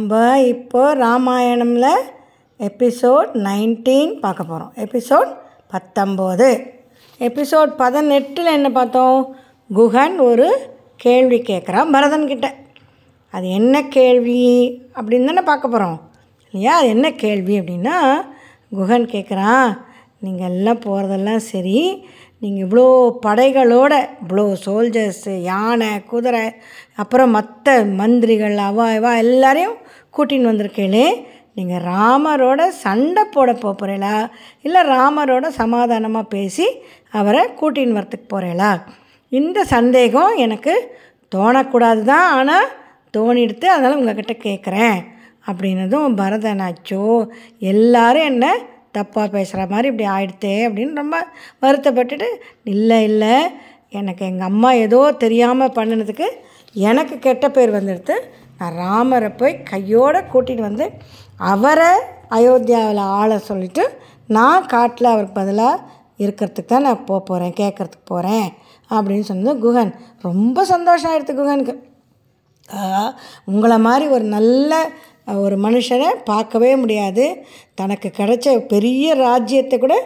நம்ம இப்போ ராமாயணமில் episode nineteen பார்க்க போகிறோம் எபிசோட் பத்தொம்போது. எபிசோட் பதினெட்டில் என்ன பார்த்தோம்? குஹன் ஒரு கேள்வி கேட்குறான் பரதன்கிட்ட. அது என்ன கேள்வி அப்படின்னு தானே பார்க்க போகிறோம் இல்லையா? அது என்ன கேள்வி அப்படின்னா குஹன் கேட்குறான் நீங்கள் எல்லாம் போகிறதெல்லாம் சரி நீங்கள் இவ்வளோ படைகளோட இவ்வளோ சோல்ஜர்ஸு யானை குதிரை அப்புறம் மற்ற மந்திரிகள் அவா இவா எல்லாரையும் கூட்டின்னு வந்திருக்கீங்களே நீங்கள் ராமரோட சண்டை போட போகிறீங்களா இல்லை ராமரோட சமாதானமாக பேசி அவரை கூட்டின்னு வரத்துக்கு போகிறீங்களா இந்த சந்தேகம் எனக்கு தோணக்கூடாது தான் ஆனால் தோணிடுத்து அதனால் உங்ககிட்ட கேட்குறேன் அப்படின்னதும் பரதனாச்சோ எல்லாரும் என்ன தப்பாக பேசுகிற மாதிரி இப்படி ஆயிடுத்தே? அப்படின்னு ரொம்ப வருத்தப்பட்டுட்டு இல்லை இல்லை. எனக்கு எங்கள் அம்மா ஏதோ தெரியாமல் பண்ணினதுக்கு எனக்கு கெட்ட பேர் வந்துடுத்து. ராமரை போய் கையோடு கூட்டிகிட்டு வந்து அவரை அயோத்தியாவில் ஆளை சொல்லிவிட்டு நான் காட்டில் அவருக்கு பதிலாக இருக்கிறதுக்கு தான் நான் போக போகிறேன் கேட்குறதுக்கு போகிறேன் அப்படின்னு சொன்னது குகன். ரொம்ப சந்தோஷம் ஆகிடுது குகனுக்கு. உங்களை மாதிரி ஒரு நல்ல ஒரு மனுஷனை பார்க்கவே முடியாது. தனக்கு கிடைச்ச பெரிய ராஜ்யத்தை கூட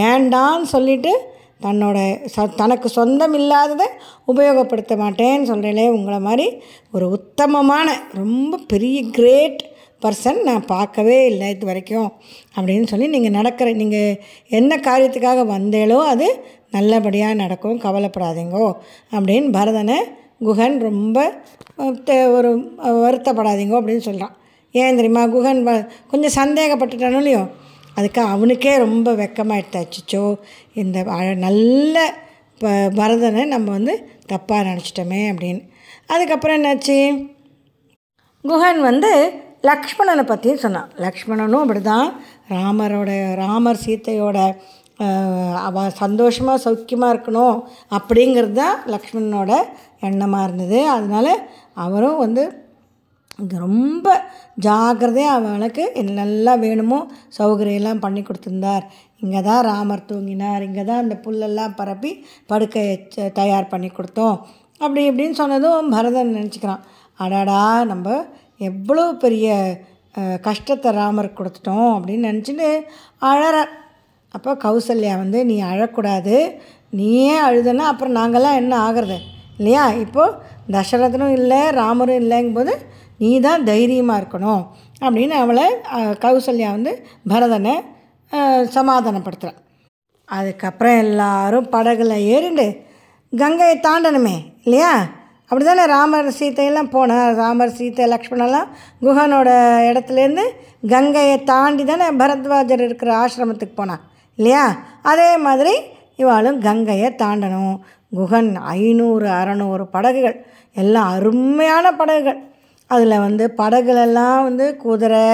வேண்டான்னு சொல்லிவிட்டு தன்னோட ச தனக்கு சொந்தம் இல்லாததை உபயோகப்படுத்த மாட்டேன்னு சொல்கிறேனே உங்களை மாதிரி ஒரு உத்தமமான ரொம்ப பெரிய கிரேட் பர்சன் நான் பார்க்கவே இல்லை இது வரைக்கும் அப்படின்னு சொல்லி நீங்கள் நடக்கிற நீங்கள் என்ன காரியத்துக்காக வந்தேளோ அது நல்லபடியாக நடக்கும் கவலைப்படாதீங்கோ அப்படின்னு பரதனை குகன் ரொம்ப ஒரு வருத்தப்படாதீங்கோ அப்படின்னு சொல்கிறான் ஏன் தெரியுமா? குகன் கொஞ்சம் சந்தேகப்பட்டுட்டானோ இல்லையோ? அதுக்கு அவனுக்கே ரொம்ப வெக்கமாயிட்டாச்சுச்சோ இந்த நல்ல ப பரதனை நம்ம வந்து தப்பாக நினச்சிட்டோமே அப்படின்னு. அதுக்கப்புறம் என்னாச்சு? குஹன் வந்து லக்ஷ்மணனை பற்றியும் சொன்னான். லக்ஷ்மணனும் அப்படி தான் ராமரோட ராமர் சீத்தையோட அவ சந்தோஷமாக சௌக்கியமாக இருக்கணும் அப்படிங்கிறது தான் லக்ஷ்மணனோட எண்ணமாக இருந்தது. அதனால் அவரும் வந்து ரொம்ப ஜாக்கிரதையாக அவனுக்கு என்னெல்லாம் வேணுமோ சௌகரியெல்லாம் பண்ணி கொடுத்துருந்தார். இங்கே தான் ராமர் தூங்கினார். இங்கே தான் அந்த புல்லெல்லாம் பரப்பி படுக்கை தயார் பண்ணி கொடுத்தோம். அப்படி இப்படின்னு சொன்னதும் பரதன் நினச்சிக்கிறான். அடாடா நம்ம எவ்வளோ பெரிய கஷ்டத்தை ராமருக்கு கொடுத்துட்டோம் அப்படின்னு நினச்சிட்டு அழற அப்போ கௌசல்யா வந்து நீ அழக்கூடாது. நீயே அழுதுன்னா அப்புறம் நாங்கள்லாம் என்ன ஆகிறது? இல்லையா? இப்போது தசரதனும் இல்லை ராமரும் இல்லைங்கும்போது நீ தான் தைரியமாக இருக்கணும் அப்படின்னு அவளை கௌசல்யா வந்து பரதனை சமாதானப்படுத்துகிறான் அதுக்கப்புறம் எல்லாரும் படகுல ஏறிண்டு கங்கையை தாண்டணுமே இல்லையா? அப்படி தானே ராமர் சீத்தையெல்லாம் போனார். ராமர் சீத்தை லக்ஷ்மணெல்லாம் குஹனோட இடத்துலேருந்து கங்கையை தாண்டி தானே பரத்வாஜர் இருக்கிற ஆசிரமத்துக்கு போனான் இல்லையா? அதே மாதிரி இவாளும் கங்கையை தாண்டணும். குகன் ஐநூறு அறநூறு படகுகள் எல்லாம் அருமையான படகுகள். அதில் வந்து படகுலெல்லாம் வந்து குதிரை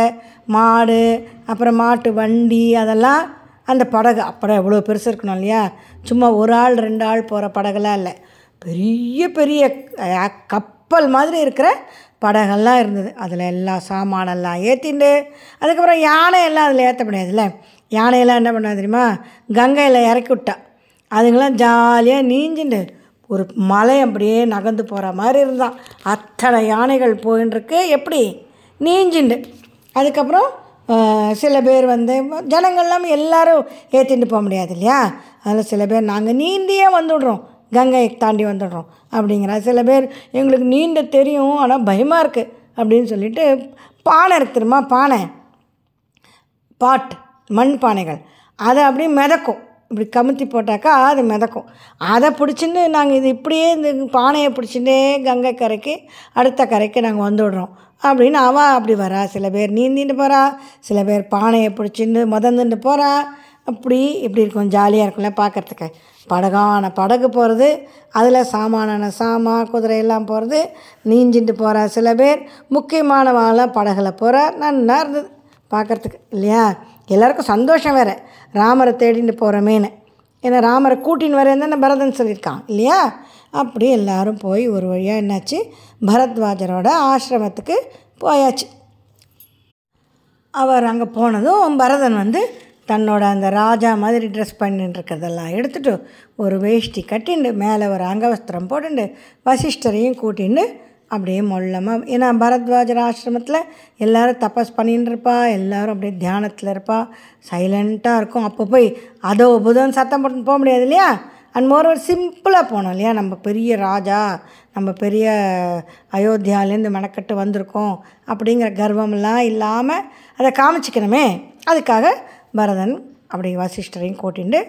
மாடு அப்புறம் மாட்டு வண்டி அதெல்லாம் அந்த படகு. அப்புறம் எவ்வளோ பெருசு இருக்கணும் இல்லையா? சும்மா ஒரு ஆள் ரெண்டு ஆள் போகிற படகுலாம் இல்லை. பெரிய பெரிய கப்பல் மாதிரி இருக்கிற படகெல்லாம் இருந்தது. அதில் எல்லா சாமானெல்லாம் ஏற்றிண்டு அதுக்கப்புறம் யானையெல்லாம் அதில் ஏற்ற முடியாதுல்ல. யானையெல்லாம் என்ன பண்ணா தெரியுமா? கங்கையில் இறக்கி விட்டா. அதுங்களாம் ஜாலியாக நீஞ்சிண்டு ஒரு மலை அப்படியே நகர்ந்து போகிற மாதிரி இருந்தான். அத்தனை யானைகள் போயின்ட்டுருக்கு எப்படி? நீஞ்சிண்டு. அதுக்கப்புறம் சில பேர் வந்து ஜனங்கள்லாம் எல்லோரும் ஏற்றிட்டு போக முடியாது இல்லையா? அதில் சில பேர் நாங்கள் நீந்தியே வந்துடுறோம். கங்கையை தாண்டி வந்துடுறோம் அப்படிங்கிற சில பேர் எங்களுக்கு நீந்த தெரியும் ஆனால் பயமாக இருக்குது அப்படின்னு சொல்லிட்டு பானை இருக்கு பானை. பாட் மண் பானைகள் அதை அப்படியே மிதக்கும். இப்படி கமுத்தி போட்டாக்கா அது மிதக்கும். அதை பிடிச்சின்னு நாங்கள் இது இப்படியே இந்த பானையை பிடிச்சிட்டே கங்கை கரைக்கு அடுத்த கரைக்கு நாங்கள் வந்துவிடுறோம் அப்படின்னு அவன் அப்படி வரா. சில பேர் நீந்திட்டு போகிறா சில பேர் பானையை பிடிச்சின்னு மதந்துட்டு போகிறா அப்படி இப்படி இருக்கும். ஜாலியாக இருக்கும்ல பார்க்குறதுக்கு. படகான படகு போகிறது அதில் சாமானான சாமா குதிரையெல்லாம் போகிறது நீஞ்சிட்டு போகிற சில பேர். முக்கியமானவாலாம் படகுல போகிற நல்லா இருந்தது. பார்க்குறதுக்கு இல்லையா? எல்லாருக்கும் சந்தோஷம் வேறு. ராமரை தேடிட்டு போகிறமேனு ஏன்னா ராமரை கூட்டின்னு வரேன் தானே பரதன் சொல்லியிருக்கான் இல்லையா? அப்படி எல்லாரும் போய் ஒரு வழியாக என்னாச்சு? பரத்வாஜரோட ஆசிரமத்துக்கு போயாச்சு. அவர் அங்கே போனதும் பரதன் வந்து தன்னோட அந்த ராஜா மாதிரி ட்ரெஸ் பண்ணிட்டு இருக்கிறதெல்லாம் எடுத்துகிட்டு ஒரு வேஷ்டி கட்டிண்டு மேலே ஒரு அங்கவஸ்திரம் போட்டுண்டு வசிஷ்டரையும் கூட்டின்னு அப்படியே மொல்லமாக ஏன்னா பரத்வாஜர் ஆசிரமத்தில் எல்லோரும் தபஸ் பண்ணின்னு இருப்பா எல்லோரும் அப்படியே தியானத்தில் இருப்பா. சைலண்ட்டாக இருக்கும். அப்போ போய் அதோ புதன் சத்தம் போட்டு போக முடியாது இல்லையா? அண்ட் மோரோவர் சிம்பிளாக போனோம் இல்லையா? நம்ம பெரிய ராஜா நம்ம பெரிய அயோத்தியாலேருந்து மெனக்கட்டு வந்திருக்கோம் அப்படிங்கிற கர்வமெல்லாம் இல்லாமல் அதை காமிச்சிக்கணுமே. அதுக்காக பரதன் அப்படி வசிஷ்டரையும் கூட்டிகிட்டு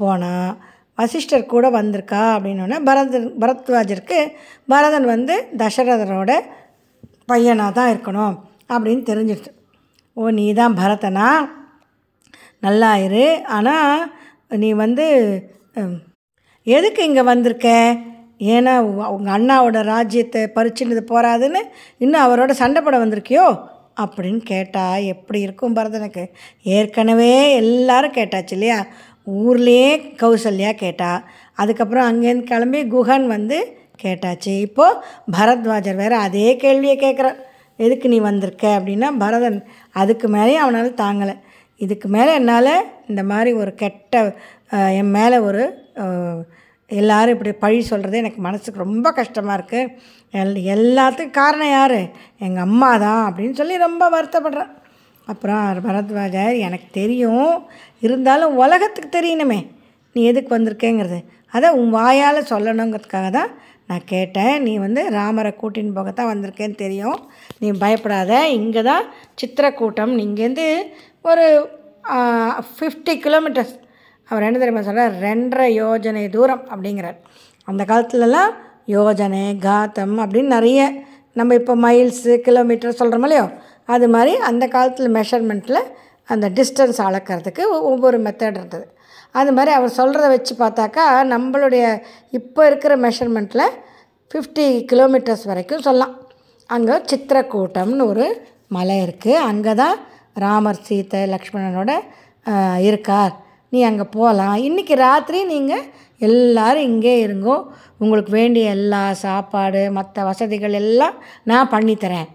போனான் வசிஷ்டர் கூட வந்திருக்கா அப்படின்னோடனே பரதன் பரத்வாஜருக்கு பரதன் வந்து தசரதரோட பையனாக தான் இருக்கணும் அப்படின்னு தெரிஞ்சிடுச்சு ஓ நீ தான் பரதனா? நல்லா இரு. ஆனால் நீ வந்து எதுக்கு இங்கே வந்திருக்க? ஏன்னா உங்கள் அண்ணாவோட ராஜ்யத்தை பறிச்சுன்னு போகாதுன்னு இன்னும் அவரோட சண்டை போட வந்திருக்கியோ? அப்படின்னு கேட்டால் எப்படி இருக்கும் பரதனுக்கு? ஏற்கனவே எல்லாரும் கேட்டாச்சு இல்லையா? ஊர்லேயே கௌசல்யா கேட்டா. அதுக்கப்புறம் அங்கேருந்து கிளம்பி குஹன் வந்து கேட்டாச்சு. இப்போது பரத்வாஜர் வேறு அதே கேள்வியை கேட்குறான் எதுக்கு நீ வந்திருக்க? அப்படின்னா பரதன் அதுக்கு மேலேயும் அவனால் தாங்கலை. இதுக்கு மேலே என்னால் இந்த மாதிரி ஒரு கெட்ட என் மேலே ஒரு எல்லோரும் இப்படி பழி சொல்கிறது எனக்கு மனசுக்கு ரொம்ப கஷ்டமாக இருக்குது எல் எல்லாத்துக்கும் காரணம் யார்? எங்கள் அம்மா தான் அப்படின்னு சொல்லி ரொம்ப வருத்தப்படுறேன். அப்புறம் பரத்வாஜர் எனக்கு தெரியும். இருந்தாலும் உலகத்துக்கு தெரியணுமே. நீ எதுக்கு வந்திருக்கேங்கிறது. அதை உன் வாயால் சொல்லணுங்கிறதுக்காக தான் நான் கேட்டேன். நீ வந்து ராமரை கூட்டின்னு போகத்தான் வந்திருக்கேன்னு தெரியும். நீ பயப்படாத. இங்கே தான் சித்திரக்கூட்டம். இங்கேருந்து ஒரு ஃபிஃப்டி கிலோமீட்டர்ஸ் அவர் என்ன தெரியுமா சொல்கிறார் ரெண்டரை யோஜனை தூரம் அப்படிங்கிறார். அந்த காலத்துலலாம் யோஜனை காத்தம் அப்படின்னு நிறைய நம்ம இப்போ மைல்ஸு கிலோமீட்டர் சொல்கிறோம் இல்லையோ? அது மாதிரி அந்த காலத்தில் மெஷர்மெண்ட்டில் அந்த டிஸ்டன்ஸ் அளக்கிறதுக்கு ஒவ்வொரு மெத்தட் இருந்தது. அது மாதிரி அவர் சொல்கிறத வச்சு பார்த்தாக்கா நம்மளுடைய இப்போ இருக்கிற மெஷர்மெண்ட்டில் ஃபிஃப்டி கிலோமீட்டர்ஸ் வரைக்கும் சொல்லலாம். அங்கே சித்திரக்கூட்டம்னு ஒரு மலை இருக்குது அங்கே தான் ராமர் சீத்தை லக்ஷ்மணனோட இருக்கார். நீ அங்கே போகலாம் இன்றைக்கி ராத்திரி நீங்கள் எல்லாரும் இங்கே இருங்கோ. உங்களுக்கு வேண்டிய எல்லா சாப்பாடு மற்ற வசதிகள் எல்லாம் நான் பண்ணித்தரேன்.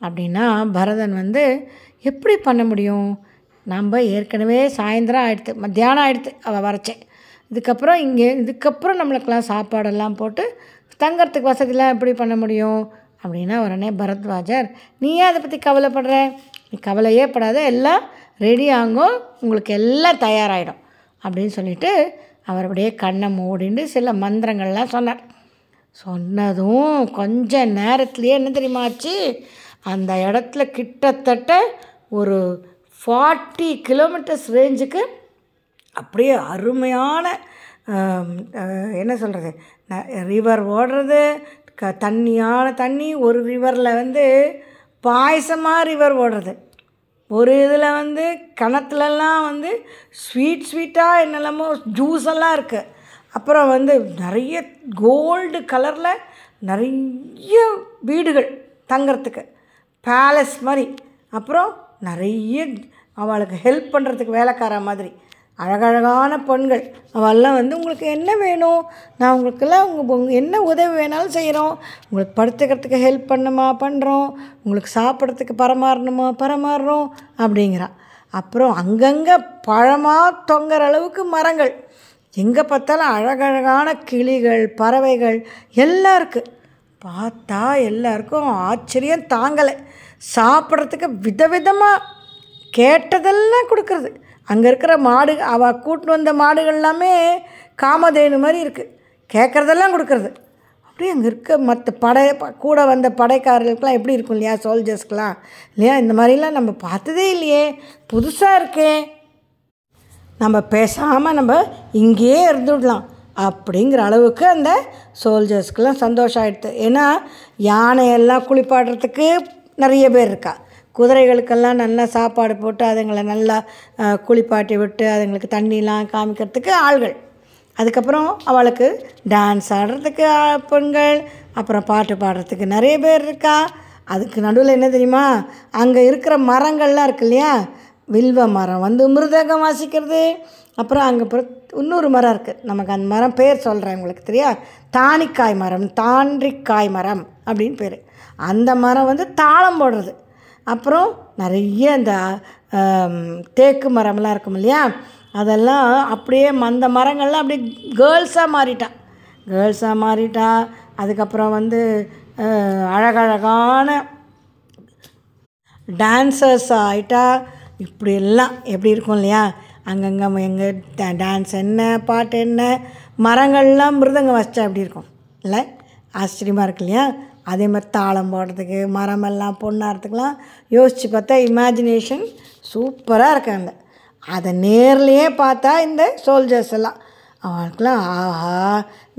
அப்படின்னா பரதன் வந்து எப்படி பண்ண முடியும்? நம்ம ஏற்கனவே சாயந்தரம் ஆகிடுது மத்தியானம் ஆகிடுது அவள் வரைச்சேன் இதுக்கப்புறம் இங்கே இதுக்கப்புறம் நம்மளுக்கெல்லாம் சாப்பாடெல்லாம் போட்டு தங்கறதுக்கு வசதிலாம் எப்படி பண்ண முடியும்? அப்படின்னா உடனே பரத்வாஜர் நீ ஏன் அதை பற்றி கவலைப்படுற? நீ கவலையே படாத எல்லாம் ரெடி ஆகும் உங்களுக்கு எல்லாம் தயாராகிடும் அப்படின்னு சொல்லிட்டு அவர் அப்படியே கண்ணை மூடிண்டு சில மந்திரங்கள்லாம் சொன்னார். சொன்னதும் கொஞ்ச நேரத்துலேயே என்ன தெரியுமா ஆச்சு? அந்த இடத்துல கிட்டத்தட்ட ஒரு ஃபார்ட்டி கிலோமீட்டர்ஸ் ரேஞ்சுக்கு அப்படியே அருமையான என்ன சொல்கிறது ரிவர் ஓடுறது க தண்ணியான தண்ணி ஒரு ரிவரில் வந்து பாயசமாக ரிவர் ஓடுறது. ஒரு இதில் வந்து கிணத்துலலாம் வந்து ஸ்வீட் ஸ்வீட்டாக என்னெல்லாமோ ஜூஸ் எல்லாம் இருக்குது அப்புறம் வந்து நிறைய கோல்டு கலரில் நிறைய வீடுகள் தங்கிறதுக்கு. பேலஸ் மாதிரி. அப்புறம் நிறைய அவளுக்கு ஹெல்ப் பண்ணுறதுக்கு வேலைக்கார மாதிரி. அழகழகான பெண்கள். அவெல்லாம் வந்து உங்களுக்கு என்ன வேணும்? நான் உங்களுக்கெல்லாம் உங்கள் என்ன உதவி வேணாலும் செய்கிறோம் உங்களுக்கு படுத்துக்கிறதுக்கு ஹெல்ப் பண்ணுமா? பண்ணுறோம் உங்களுக்கு சாப்பிட்றதுக்கு பரமாறணுமா பரமாறுறோம் அப்படிங்கிறா. அப்புறம் அங்கங்கே பழமாக தொங்குற அளவுக்கு மரங்கள். எங்கே பார்த்தாலும் அழகழகான கிளிகள் பறவைகள் எல்லாம் இருக்குது பார்த்தா எல்லாருக்கும் ஆச்சரியம் தாங்கலை. சாப்பிட்றதுக்கு விதவிதமாக கேட்டதெல்லாம் கொடுக்குறது. அங்கே இருக்கிற மாடு அவள் கூட்டின்னு வந்த மாடுகள் எல்லாமே காமதேனு மாதிரி இருக்குது கேட்குறதெல்லாம் கொடுக்குறது. அப்படியே அங்கே இருக்க மற்ற படை கூட வந்த படைக்காரர்களுக்கெல்லாம் எப்படி இருக்கும் இல்லையா சோல்ஜர்ஸ்க்கெலாம் இல்லையா இந்த மாதிரிலாம் நம்ம பார்த்ததே இல்லையே. புதுசாக இருக்கே. நம்ம பேசாமல் நம்ம இங்கேயே இருந்துடலாம். அப்படிங்கிற அளவுக்கு அந்த சோல்ஜர்ஸ்க்கெலாம் சந்தோஷம் ஆகிடுது ஏன்னா யானையெல்லாம் குளிப்பாடுறதுக்கு நிறைய பேர் இருக்கா. குதிரைகளுக்கெல்லாம் நல்லா சாப்பாடு போட்டு அதுங்களை நல்லா குளிப்பாட்டி விட்டு அதுங்களுக்கு தண்ணிலாம் காமிக்கிறதுக்கு ஆள்கள். அதுக்கப்புறம் அவளுக்கு டான்ஸ் ஆடுறதுக்கு பெண்கள். அப்புறம் பாட்டு பாடுறதுக்கு நிறைய பேர் இருக்கா. அதுக்கு நடுவில் என்ன தெரியுமா? அங்கே இருக்கிற மரங்கள்லாம் இருக்கு இல்லையா? வில்வ மரம் வந்து மிருதகம் வாசிக்கிறது. அப்புறம் அங்கே இன்னொரு மரம் இருக்குது நமக்கு அந்த மரம் பேர் சொல்கிறேன் உங்களுக்கு தெரியா? தானிக்காய் மரம் தாண்டிக்காய் மரம் அப்படின்னு பேர். அந்த மரம் வந்து தாளம் போடுறது. அப்புறம் நிறைய இந்த தேக்கு மரம்லாம் இருக்கும் இல்லையா? அதெல்லாம் அப்படியே அந்த மரங்கள்லாம் அப்படியே கேர்ள்ஸாக மாறிட்டா. கேர்ள்ஸாக மாறிட்டா. அதுக்கப்புறம் வந்து அழகழகான டான்சர்ஸ் ஆகிட்டா இப்படி எல்லாம் எப்படி இருக்கும் இல்லையா? அங்கங்கே எங்கே டான்ஸ் என்ன பாட்டு என்ன மரங்கள்லாம் மிருதங்கம் வச்சா எப்படி இருக்கும்? இல்லை? ஆச்சரியமாக இருக்கு இல்லையா? அதே மாதிரி தாளம் போடுறதுக்கு மரமெல்லாம் பொண்ணாகிறதுக்கெலாம் யோசித்து பார்த்தா இமேஜினேஷன் சூப்பராக இருக்காங்க. அதை நேர்லேயே பார்த்தா இந்த சோல்ஜர்ஸ் எல்லாம். அவனுக்குலாம் ஆஹா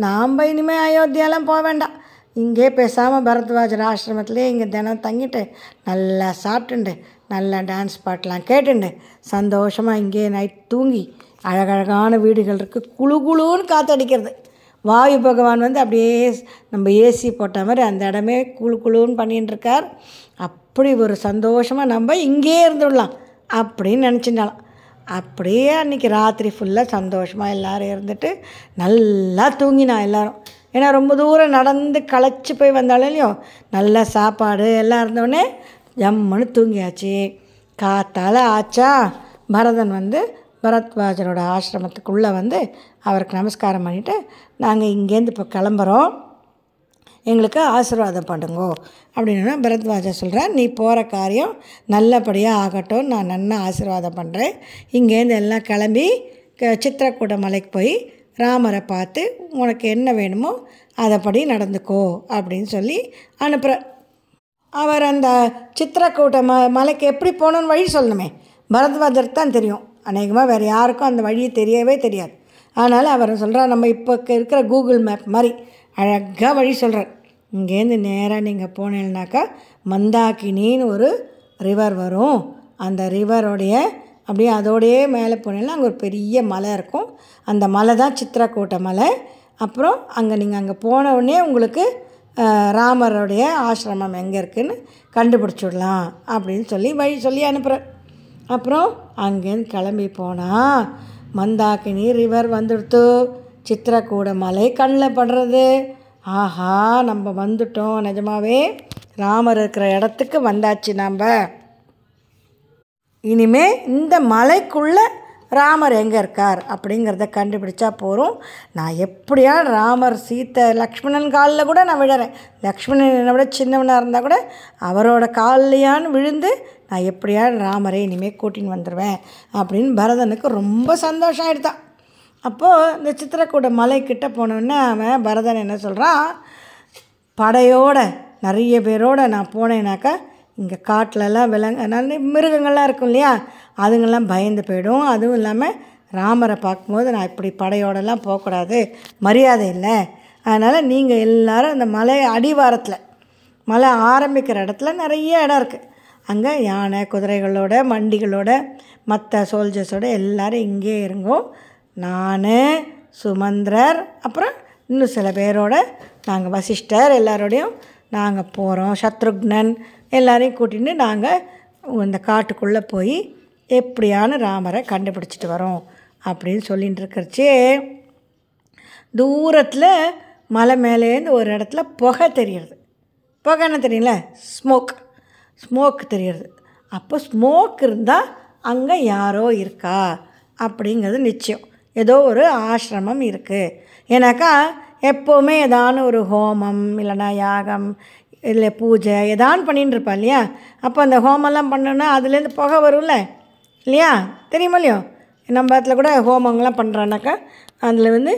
நாம் இனிமேல் அயோத்தியாலாம் போக வேண்டாம். இங்கே பேசாமல் பரத்வாஜர் ஆசிரமத்திலே இங்கே தினம் தங்கிட்டு நல்லா சாப்பிட்டுண்டு நல்லா டான்ஸ் பாட்டெலாம் கேட்டுண்டு சந்தோஷமாக இங்கே நைட் தூங்கி அழகழகான வீடுகள் இருக்குது குளு குளுன்னு காற்றடிக்கிறது வாயு பகவான் வந்து அப்படியே நம்ம ஏசி போட்ட மாதிரி அந்த இடமே குளு குளுன்னு பண்ணின்னு இருக்கார் அப்படி ஒரு சந்தோஷமாக நம்ம இங்கேயே இருந்துடலாம் அப்படின்னு நினச்சிருந்தாலாம் அப்படியே அன்றைக்கி ராத்திரி ஃபுல்லாக சந்தோஷமாக எல்லோரும் இருந்துட்டு நல்லா தூங்கினா எல்லோரும். ஏன்னா ரொம்ப தூரம் நடந்து களைச்சி போய் வந்தாலும் இல்லையோ நல்லா சாப்பாடு எல்லாம் இருந்தோடனே ஜம்முன்னு தூங்கியாச்சு. காத்தால் ஆச்சா பரதன் வந்து பரத்வாஜரோட ஆசிரமத்துக்குள்ளே வந்து அவருக்கு நமஸ்காரம் பண்ணிவிட்டு நாங்கள் இங்கேருந்து இப்போ கிளம்புறோம். எங்களுக்கு ஆசீர்வாதம் பண்ணுங்கோ. அப்படின்னா பரத்வாஜர் சொல்கிறார் நீ போகிற காரியம் நல்லபடியாக ஆகட்டும். நான் நல்லா ஆசீர்வாதம் பண்ணுறேன் இங்கேருந்து எல்லாம் கிளம்பி க- சித்திரக்கூட மலைக்கு போய் ராமரை பார்த்து உனக்கு என்ன வேணுமோ அதைப்படி நடந்துக்கோ. அப்படின்னு சொல்லி அனுப்புகிற அவர் அந்த சித்திரக்கூட்ட ம மலைக்கு எப்படி போகணுன்னு வழி சொல்லணுமே. பரத்வாஜருக்கு தான் தெரியும். அநேகமாக வேறு யாருக்கும் அந்த வழியை தெரியவே தெரியாது. அதனால் அவர் சொல்கிறார் நம்ம இப்போ இருக்கிற கூகுள் மேப் மாதிரி அழகாக வழி சொல்கிறார் இங்கேருந்து நேராக நீங்கள் போனீங்கன்னாக்கா மந்தாக்கினின்னு ஒரு ரிவர் வரும். அந்த ரிவரோடைய அப்படியே அதோடையே மேலே போனீங்கன்னா அங்கே ஒரு பெரிய மலை இருக்கும். அந்த மலை தான் சித்திரக்கூட்ட மலை. அப்புறம் அங்கே நீங்கள் அங்கே போன உடனே உங்களுக்கு ராமருடைய ஆசிரமம் எங்கே இருக்குதுன்னு கண்டுபிடிச்சிடலாம் அப்படின்னு சொல்லி வழி சொல்லி அனுப்புகிறேன் அப்புறம் அங்கேருந்து கிளம்பி போனால் மந்தாக்கினி ரிவர் வந்துடுத்து. சித்திரக்கூட மலை கண்ணில் படுறது. ஆஹா நம்ம வந்துட்டோம். நிஜமாவே ராமர் இருக்கிற இடத்துக்கு வந்தாச்சு நாம் இனிமே இந்த மலைக்குள்ளே ராமர் எங்கே இருக்கார் அப்படிங்கிறத கண்டுபிடிச்சா போகிறோம் நான் எப்படியா ராமர் சீத்தை லக்ஷ்மணன் காலில் கூட நான் விழறேன். லக்ஷ்மணன் என்னை விட சின்னவனாக இருந்தால் கூட அவரோட கால்லையான்னு விழுந்து நான் எப்படியா ராமரை இனிமேல் கூட்டின்னு வந்துடுவேன் அப்படின்னு பரதனுக்கு ரொம்ப சந்தோஷம் ஆகிடுதான் அப்போது இந்த சித்திரக்கூட மலைக்கிட்ட போனோன்னே அவன் பரதன் என்ன சொல்கிறான் படையோட நிறைய பேரோட நான் போனேனாக்கா இங்கே காட்டிலலாம் விலங்கு நல்ல மிருகங்கள்லாம் இருக்கும் இல்லையா? அதுங்கெல்லாம் பயந்து போயிடும். அதுவும் இல்லாமல் ராமரை பார்க்கும்போது நான் இப்படி படையோடலாம் போகக்கூடாது மரியாதை இல்லை. அதனால் நீங்கள் எல்லோரும் அந்த மலை அடிவாரத்தில் மலை ஆரம்பிக்கிற இடத்துல நிறைய இடம் இருக்குது அங்கே யானை குதிரைகளோட வண்டிகளோட மற்ற சோல்ஜர்ஸோட எல்லோரும் இங்கே இருங்கோ. நான் சுமந்திரர் அப்புறம் இன்னும் சில பேரோட நாங்கள் வசிஷ்டர் எல்லாரோடையும் நாங்கள் போகிறோம் சத்ருக்னன் எல்லாரையும் கூட்டின்னு நாங்கள் இந்த காட்டுக்குள்ளே போய் எப்படியான ராமரை கண்டுபிடிச்சிட்டு வரோம் அப்படின்னு சொல்லிகிட்டு இருக்கிறச்சே. தூரத்தில் மலை மேலேருந்து ஒரு இடத்துல புகை தெரியுது. புகை என்ன தெரியல ஸ்மோக் ஸ்மோக் தெரியுது அப்போ ஸ்மோக் இருந்தால் அங்கே யாரோ இருக்கா அப்படிங்கிறது நிச்சயம். ஏதோ ஒரு ஆசிரமம் இருக்குது ஏன்னாக்கா எப்போவுமே ஏதான ஒரு ஹோமம் இல்லைனா யாகம் இல்லை பூஜை ஏதான் பண்ணின்னு இருப்பா இல்லையா? அப்போ அந்த ஹோமம்லாம் பண்ணோன்னா அதுலேருந்து புகை வரும்ல இல்லையா? தெரியுமா இல்லையோ? நம்ம இடத்துல கூட ஹோமங்கள்லாம் பண்ணுறோன்னாக்கா அதில் வந்து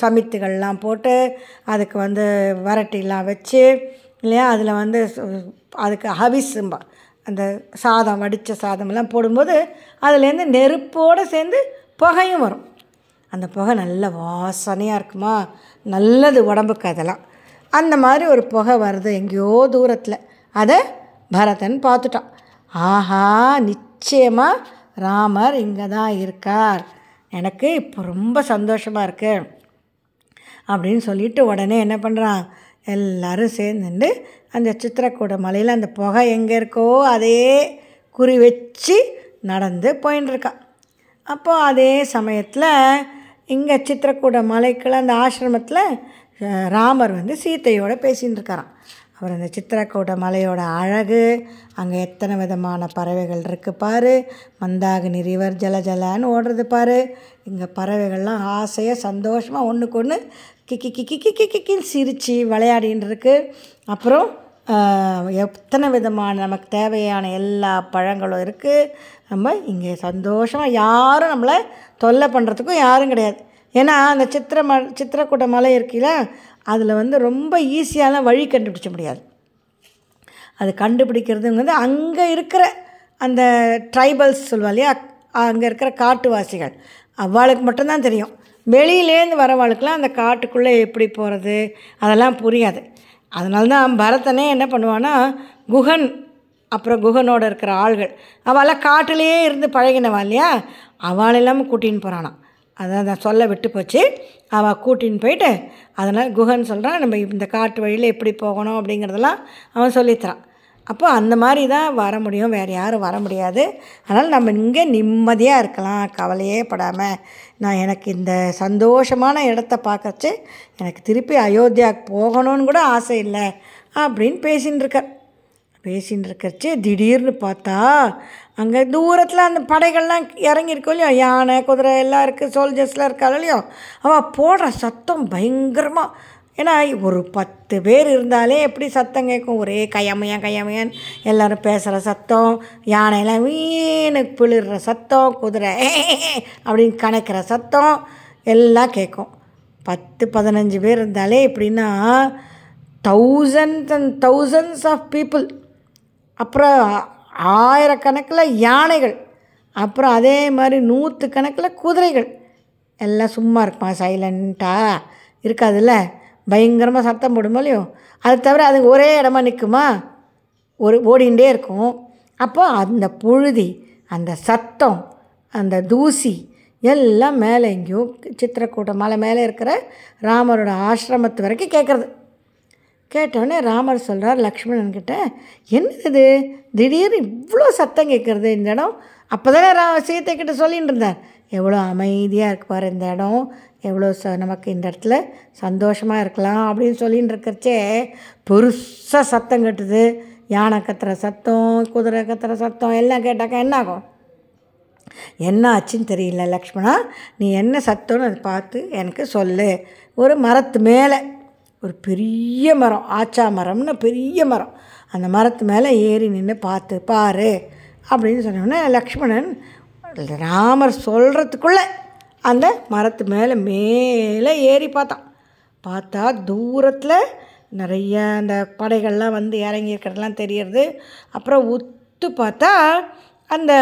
சமித்துகள்லாம் போட்டு அதுக்கு வந்து வரட்டிலாம் வச்சு இல்லையா? அதில் வந்து அதுக்கு ஹவிஸும்பா அந்த சாதம் வடித்த சாதமெல்லாம் போடும்போது அதுலேருந்து நெருப்போடு சேர்ந்து புகையும் வரும். அந்த புகை நல்ல வாசனையாக இருக்குமா? நல்லது உடம்புக்கு அதெல்லாம். அந்த மாதிரி ஒரு புகை வருது எங்கேயோ தூரத்தில். அதை பரதன் பார்த்துட்டான். ஆஹா நிச்சயமாக ராமர் இங்கே தான் இருக்கார். எனக்கு இப்போ ரொம்ப சந்தோஷமாக இருக்கு. அப்படின்னு சொல்லிட்டு உடனே என்ன பண்ணுறான் எல்லோரும் சேர்ந்துட்டு அந்த சித்திரக்கூட மலையில் அந்த புகை எங்கே இருக்கோ அதே குறி வச்சு நடந்து போயின்னு அப்போது அதே சமயத்தில் இங்கே சித்திரக்கூட மலைக்குள்ள அந்த ஆசிரமத்தில் ராமர் வந்து சீத்தையோடு பேசின்னு இருக்காராம் அப்புறம் இந்த சித்திரக்கூட மலையோட அழகு அங்கே எத்தனை விதமான பறவைகள் இருக்குது பாரு மந்தாகினி ரிவர் ஜல ஜலான்னு ஓடுறது பாரு. இங்கே பறவைகள்லாம் ஆசையாக சந்தோஷமாக ஒன்றுக்கு ஒன்று கிக்கி கிக்கி கிக்கி கிக்கின்னு சிரித்து விளையாடின்னு இருக்கு அப்புறம் எத்தனை விதமான நமக்கு தேவையான எல்லா பழங்களும் இருக்குது நம்ம இங்கே சந்தோஷமாக யாரும் நம்மளை தொல்லை பண்ணுறதுக்கும் யாரும் கிடையாது. ஏன்னா அந்த சித்திர ம சித்திரக்கூட்ட மலை இருக்குல்ல அதில் வந்து ரொம்ப ஈஸியான வழி கண்டுபிடிச்ச முடியாது. அது கண்டுபிடிக்கிறதுங்கிறது அங்கே இருக்கிற அந்த ட்ரைபல்ஸ் சொல்லுவா இல்லையா? அங்கே இருக்கிற காட்டுவாசிகள். அவளுக்கு மட்டும்தான் தெரியும். வெளியிலேருந்து வரவாளுக்கெலாம் அந்த காட்டுக்குள்ளே எப்படி போகிறது அதெல்லாம் புரியாது. அதனால தான் பரதனே என்ன பண்ணுவான்னா குகன் அப்புறம் குகனோட இருக்கிற ஆள்கள் அவளாம் காட்டிலேயே இருந்து பழகினவா இல்லையா? அவள் இல்லாமல் கூட்டின்னு போகிறானாம் அதான் நான் சொல்ல விட்டு போச்சு. அவள் கூட்டின்னு போயிட்டு அதனால் குகன் சொல்கிறான் நம்ம இந்த காட்டு வழியில் எப்படி போகணும் அப்படிங்கிறதெல்லாம் அவன் சொல்லித்தரான். அப்போ அந்த மாதிரி தான் வர முடியும். வேறு யாரும் வர முடியாது. அதனால் நம்ம இங்கே நிம்மதியாக இருக்கலாம். கவலையே படாமல் நான் எனக்கு இந்த சந்தோஷமான இடத்த பார்க்கச்சு எனக்கு திருப்பி அயோத்தியாவுக்கு போகணும்னு கூட ஆசை இல்லை அப்படின்னு பேசின்னு இருக்கார் பேசின்னு இருக்கச்சு திடீர்னு பார்த்தா அங்கே தூரத்தில் அந்த படைகள்லாம் இறங்கியிருக்கோம் இல்லையோ யானை குதிரை எல்லாம் இருக்குது சோல்ஜர்ஸ்லாம் இருக்காள் இல்லையோ அவள் போடுற சத்தம் பயங்கரமாக ஏன்னா ஒரு பத்து பேர் இருந்தாலே எப்படி சத்தம் கேட்கும்? ஒரே கையமையான் கையமையான் எல்லோரும் பேசுகிற சத்தம் யானையெல்லாம் வீணுக்கு பிளிடுற சத்தம் குதிரை அப்படின்னு கணக்கிற சத்தம் எல்லாம் கேட்கும். பத்து பதினஞ்சு பேர் இருந்தாலே எப்படின்னா thousands and thousands of people அப்புறம் ஆயிரக்கணக்கில் யானைகள். அப்புறம் அதே மாதிரி நூற்று கணக்கில் குதிரைகள். எல்லாம் சும்மா இருக்குமா? சைலண்ட்டாக இருக்காதுல்ல? பயங்கரமாக சத்தம் போடுமோ இல்லையோ? அது தவிர அது ஒரே இடமா நிற்குமா ஒரு ஓடிகிட்டே இருக்கும். அப்போ அந்த புழுதி அந்த சத்தம் அந்த தூசி எல்லாம் மேலே எங்கேயோ சித்திரக்கூட்ட மலை மேலே இருக்கிற ராமரோட ஆசிரமத்து வரைக்கும் கேட்குறது கேட்டோடனே ராமர் சொல்கிறார் லக்ஷ்மணன் கிட்ட என்னது இது? திடீர்னு இவ்வளோ சத்தம் கேட்குறது இந்த இடம்? அப்போ தானே ரா சீத்தை கிட்ட இருந்தார். எவ்வளோ அமைதியாக இருக்குவார் இந்த இடம். எவ்வளோ ச நமக்கு இந்த இடத்துல சந்தோஷமாக இருக்கலாம் அப்படின்னு சொல்லின்னு இருக்கிறச்சே பெருசாக சத்தம் கட்டுது. யானை கத்துற சத்தம் குதிரை கத்துற சத்தம் எல்லாம் கேட்டாக்கா என்ன ஆகும் என்ன ஆச்சுன்னு தெரியல லக்ஷ்மணா. நீ என்ன சத்தம்னு அதை பார்த்து எனக்கு சொல்லு. ஒரு மரத்து மேலே ஒரு பெரிய மரம் ஆச்சா மரம்னு பெரிய மரம். அந்த மரத்து மேலே ஏறி நின்று பார்த்து பாரு அப்படின்னு சொன்னோன்னே லக்ஷ்மணன் ராமர் சொல்கிறதுக்குள்ளே அந்த மரத்து மேலே மேலே ஏறி பார்த்தான். பார்த்தா தூரத்தில் நிறைய அந்த படைகள்லாம் வந்து இறங்கி இருக்கிறதெல்லாம் தெரியறது. அப்புறம் உத்து பார்த்தா அந்த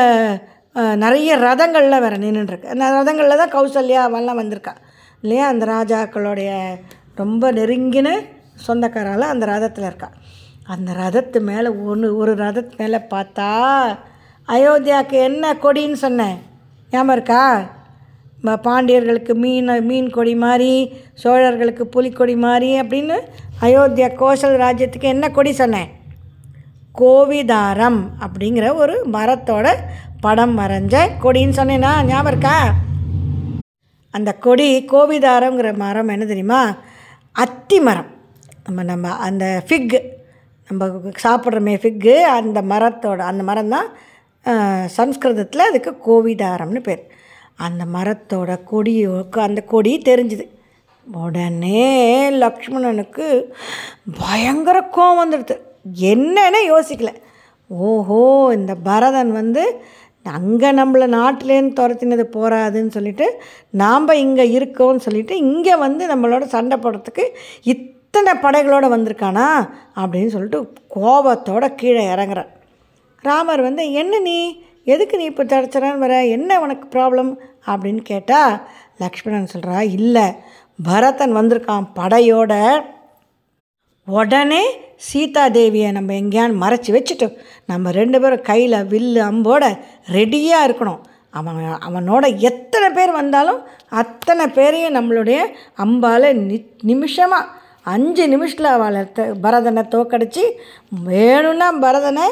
நிறைய ரதங்கள்லாம் வேறு நின்றுருக்கு அந்த ரதங்களில் தான் கௌசல்யாவெல்லாம் வந்திருக்கா. இல்லையா? அந்த ராஜாக்களுடைய ரொம்ப நெருங்கின சொந்தக்காரால் அந்த ரதத்தில் இருக்கா. அந்த ரதத்து மேலே ஒன்று ஒரு ரதத்து மேலே பார்த்தா அயோத்தியாவுக்கு என்ன கொடின்னு சொன்னேன் ஞாபகம் இருக்கா? பாண்டியர்களுக்கு மீன் மீன் கொடி மாதிரி சோழர்களுக்கு புலிக்கொடி மாதிரி அப்படின்னு அயோத்தியா கோசல் ராஜ்யத்துக்கு என்ன கொடி சொன்னேன்? கோவிதாரம் அப்படிங்கிற ஒரு மரத்தோட படம் வரைஞ்ச கொடின்னு சொன்னேன்னா ஞாபகம் இருக்கா? அந்த கொடி கோவிதாரங்கிற மரம் என்ன தெரியுமா? அத்தி மரம். நம்ம நம்ம அந்த ஃபிக்கு நம்ம சாப்பிட்றோமே ஃபிக்கு அந்த மரத்தோட அந்த மரம் தான் சம்ஸ்கிருதத்தில் அதுக்கு கோவிதாரம்னு பேர். அந்த மரத்தோட கொடியோக்கு அந்த கொடி தெரிஞ்சுது. உடனே லக்ஷ்மணனுக்கு பயங்கர கோவம் வந்துடுது. என்னன்னு யோசிக்கல. ஓஹோ இந்த பரதன் வந்து அங்கே நம்மளை நாட்டிலேருந்து துரத்தினது போகாதுன்னு சொல்லிட்டு நாம் இங்கே இருக்கோம்னு சொல்லிட்டு இங்கே வந்து நம்மளோட சண்டை போடுறதுக்கு இத்தனை படைகளோடு வந்திருக்கானா அப்படின்னு சொல்லிட்டு கோபத்தோட கீழே இறங்குறார். ராமர் வந்து என்ன நீ? எதுக்கு நீ இப்போ தடச்சரான்னு வர? என்ன உனக்கு ப்ராப்ளம் அப்படின்னு கேட்டால் லக்ஷ்மணன் சொல்கிறா இல்லை பரதன் வந்திருக்கான் படையோட. உடனே சீதா தேவியை நம்ம எங்கேயான்னு மறைச்சி வச்சுட்டு நம்ம ரெண்டு பேரும் கையில் வில்லு அம்போட ரெடியாக இருக்கணும். அவன் அவனோட எத்தனை பேர் வந்தாலும் அத்தனை பேரையும் நம்மளுடைய அம்பால் நி நிமிஷமாக அஞ்சு நிமிஷத்தில் அவளை த- பரதனை தோக்கடிச்சு வேணும்னா பரதனை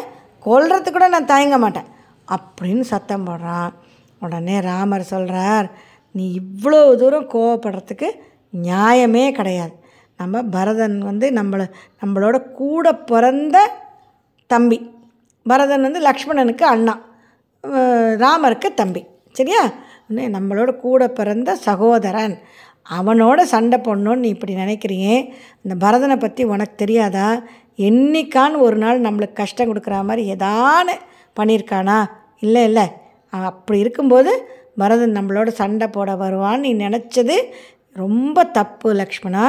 கொல்றதுக்கு கூட நான் தயங்க மாட்டேன். அப்படின்னு சத்தம் போடுறான். உடனே ராமர் சொல்கிறார் நீ இவ்வளோ தூரம் கோவப்படுறதுக்கு நியாயமே கிடையாது. நம்ம பரதன் வந்து நம்மளை நம்மளோட கூட பிறந்த தம்பி. பரதன் வந்து லக்ஷ்மணனுக்கு அண்ணா. ராமருக்கு தம்பி. சரியா? நம்மளோட கூட பிறந்த சகோதரன். அவனோட சண்டை போடணும்னு நீ இப்படி நினைக்கிறியே? இந்த பரதனை பற்றி உனக்கு தெரியாதா? என்னைக்கான்னு ஒரு நாள் நம்மளுக்கு கஷ்டம் கொடுக்குற மாதிரி ஏதானு பண்ணியிருக்கானா இல்லை இல்லை. அப்படி இருக்கும்போது பரதன் நம்மளோட சண்டை போட வருவான்னு நீ நினச்சது ரொம்ப தப்பு லக்ஷ்மணா.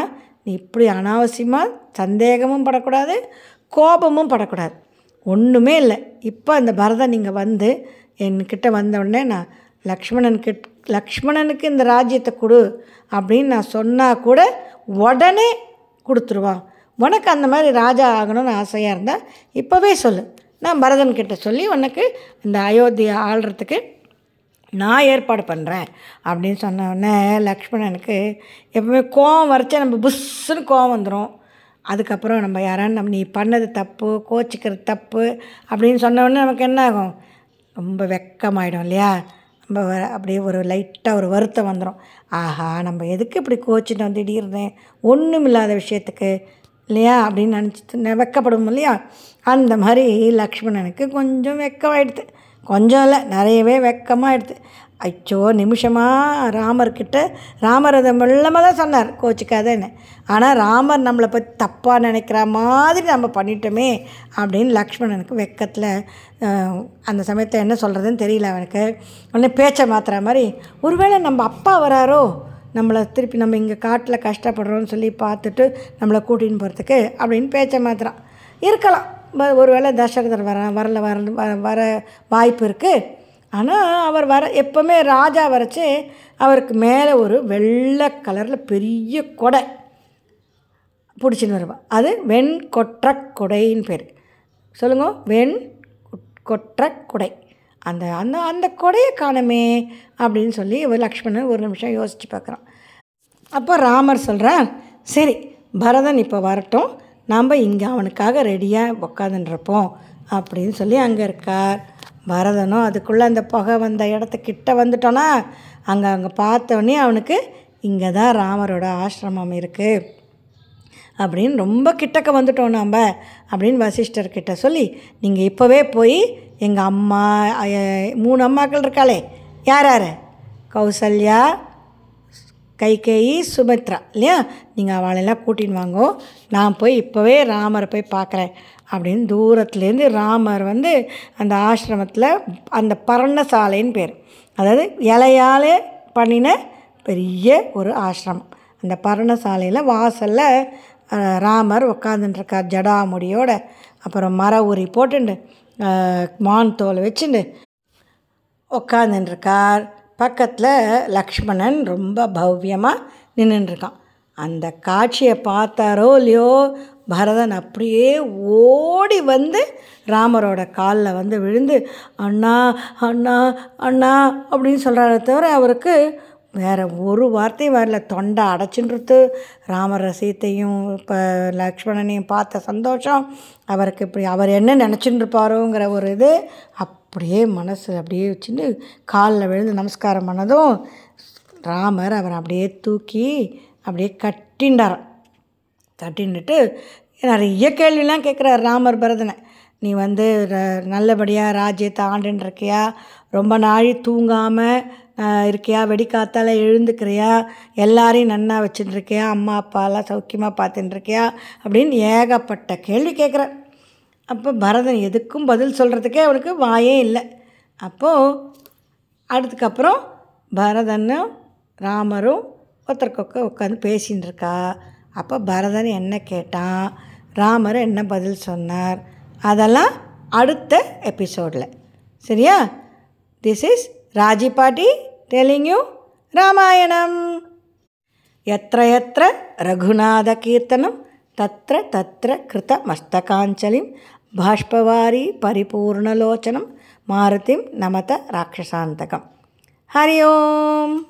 நீ இப்படி அனாவசியமாக சந்தேகமும் படக்கூடாது கோபமும் படக்கூடாது. ஒன்றுமே இல்லை. இப்போ அந்த பரதன் நீங்கள் வந்து என்கிட்ட வந்த உடனே நான் லக்ஷ்மணன் கிட் லக்ஷ்மணனுக்கு இந்த ராஜ்யத்தை கொடு அப்படின்னு நான் சொன்னால் கூட உடனே கொடுத்துருவான். உனக்கு அந்த மாதிரி ராஜா ஆகணும்னு ஆசையாக இருந்தால் இப்போவே சொல்லு. நான் பரதன் கிட்ட சொல்லி உனக்கு இந்த அயோத்தியை ஆள்றதுக்கு நான் ஏற்பாடு பண்ணுறேன் அப்படின்னு சொன்ன உடனே லக்ஷ்மணனுக்கு எப்பவுமே கோவம் வரைச்சா நம்ம புஷ்ஷுன்னு கோவம் வந்துடும் அதுக்கப்புறம் நம்ம யாரான்னு நம்ம நீ பண்ணது தப்பு கோச்சிக்கிறது தப்பு அப்படின்னு சொன்ன உடனே நமக்கு என்ன ஆகும்? ரொம்ப வெக்கமாயிடும் இல்லையா? நம்ம வ- அப்படியே ஒரு லைட்டாக ஒரு வருத்தம் வந்துடும் ஆஹா நம்ம எதுக்கு இப்படி கோச்சிட்டோம் திடீர்னு? ஒன்றும் இல்லாத விஷயத்துக்கு இல்லையா? அப்படின்னு நினச்சிட்டு வெக்கப்படும் இல்லையா? அந்த மாதிரி லக்ஷ்மணனுக்கு கொஞ்சம் வெக்கமாயிடுது. கொஞ்சம் இல்லை நிறையவே வெக்கமாகிடுது அச்சோ நிமிஷமாக ராமர்கிட்ட ராமர் அதை மெல்லமாக தான் சொன்னார் கோச்சிக்காதேன்னு. ஆனால் ராமர் நம்மளை பற்றி தப்பாக நினைக்கிற மாதிரி நம்ம பண்ணிட்டோமே அப்படின்னு லக்ஷ்மணனுக்கு வெக்கத்தில் அந்த சமயத்தில் என்ன சொல்கிறதுன்னு தெரியல அவனுக்கு. உடனே பேச்சை மாற்றுற மாதிரி ஒருவேளை நம்ம அப்பா வராரோ நம்மளை திருப்பி நம்ம இங்கே காட்டில் கஷ்டப்படுறோம்னு சொல்லி பார்த்துட்டு நம்மளை கூட்டின்னு போகிறதுக்கு அப்படின்னு பேச்சை மாத்திரம் இருக்கலாம். ஒரு வேளை தசரதர் வர வரல வர வர- வர வாய்ப்பு இருக்குது ஆனால் அவர் வர எப்போவுமே ராஜா வரைச்சி அவருக்கு மேலே ஒரு வெள்ளை கலரில் பெரிய கொடை பிடிச்சின்னு வருவாள் அது வெண் கொற்ற கொடைன்னு பேர். சொல்லுங்க வெண் கொற்ற கொடை. அந்த அந்த அந்த கொடையை காணமே அப்படின்னு சொல்லி ஒரு லக்ஷ்மணன் ஒரு நிமிஷம் யோசித்து பார்க்குறான். அப்போ ராமர் சொல்கிறார் சரி பரதன் இப்போ வரட்டும். நாம் இங்கே அவனுக்காக ரெடியாக உக்காந்துருப்போம் அப்படின்னு சொல்லி அங்கே இருக்கார். பரதனும் அதுக்குள்ளே அந்த புகை வந்த இடத்துக்கிட்ட வந்துட்டோன்னா அங்கே அங்கே பார்த்தோன்னே அவனுக்கு இங்கே தான் ராமரோட ஆசிரமம் இருக்குது அப்படின்னு ரொம்ப கிட்டக்க வந்துட்டோம் நாம் அப்படின்னு வசிஷ்டர்கிட்ட சொல்லி நீங்கள் இப்போவே போய் எங்கள் அம்மா மூணு அம்மாக்கள் இருக்காளே யார் யார்? கௌசல்யா கைகேயி சுமித்ரா. இல்லையா? நீங்கள் அவளெல்லாம் கூட்டின்னு வாங்கோ நான் போய் இப்போவே ராமரை போய் பார்க்குறேன். அப்படின்னு தூரத்துலேருந்து ராமர் வந்து அந்த ஆசிரமத்தில் அந்த பர்ணசாலைன்னு பேர். அதாவது இலையாலே பண்ணின பெரிய ஒரு ஆசிரமம். அந்த பர்ணசாலையில் வாசலில் ராமர் உட்காந்துட்டுருக்கார் ஜடாமுடியோட. அப்புறம் மர உரி போட்டுண்டு மான் தோலை வச்சுண்டு உட்காந்துருக்கார் பக்கத்தில் லக்ஷ்மணன் ரொம்ப பவ்யமாக நின்றுட்டுருக்கான் அந்த காட்சியை பார்த்தாரோ இல்லையோ பரதன் அப்படியே ஓடி வந்து ராமரோட காலில் வந்து விழுந்து அண்ணா அண்ணா அண்ணா அப்படின்னு சொல்கிறாரே தவிர அவருக்கு வேறு ஒரு வார்த்தையும் வரல. தொண்டை அடைச்சின்றது ராமர சீத்தையும் இப்போ லக்ஷ்மணனையும் பார்த்த சந்தோஷம். அவருக்கு இப்படி அவர் என்ன நினச்சின்னு இருப்பாரோங்கிற ஒரு இது அப்படியே மனசு அப்படியே வச்சுட்டு காலில் விழுந்து நமஸ்காரம் பண்ணதும் ராமர் அவரை அப்படியே தூக்கி அப்படியே கட்டின்றார் கட்டின்னுட்டு நிறைய கேள்விலாம் கேட்குறாரு ராமர் பரதனை. நீ வந்து ர- நல்லபடியாக ராஜ்யத்தை ஆண்டுன்னு இருக்கியா ரொம்ப நாழி தூங்காமல் இருக்கியா? வெடிக்காத்தால் எழுந்துக்கிறியா? எல்லாரையும் நன்னா வச்சுட்டுருக்கியா? அம்மா அப்பாலாம் சௌக்கியமாக பார்த்துட்டுருக்கியா? அப்படின்னு ஏகப்பட்ட கேள்வி கேட்குற அப்போ பரதன் எதுக்கும் பதில் சொல்கிறதுக்கே அவனுக்கு வாயே இல்லை. அப்போது அடுத்துக்கப்புறம் பரதனும் ராமரும் ஒருத்தருக்கொக்க உட்காந்து பேசின்னு இருக்கா அப்போ பரதன் என்ன கேட்டான்? ராமர் என்ன பதில் சொன்னார்? அதெல்லாம் அடுத்த எபிசோடில். சரியா? திஸ் இஸ் రాజీపాటి టెలింగ్ యూ రామాయణం. ఎత్ర ఎత్ర రఘునాథ కీర్తనం తత్ర తత్ర కృత మస్తకాంచలిం బాష్పవారి పరిపూర్ణలోచనం మారుతిం నమత రాక్షసాంతకం. హరి ఓం.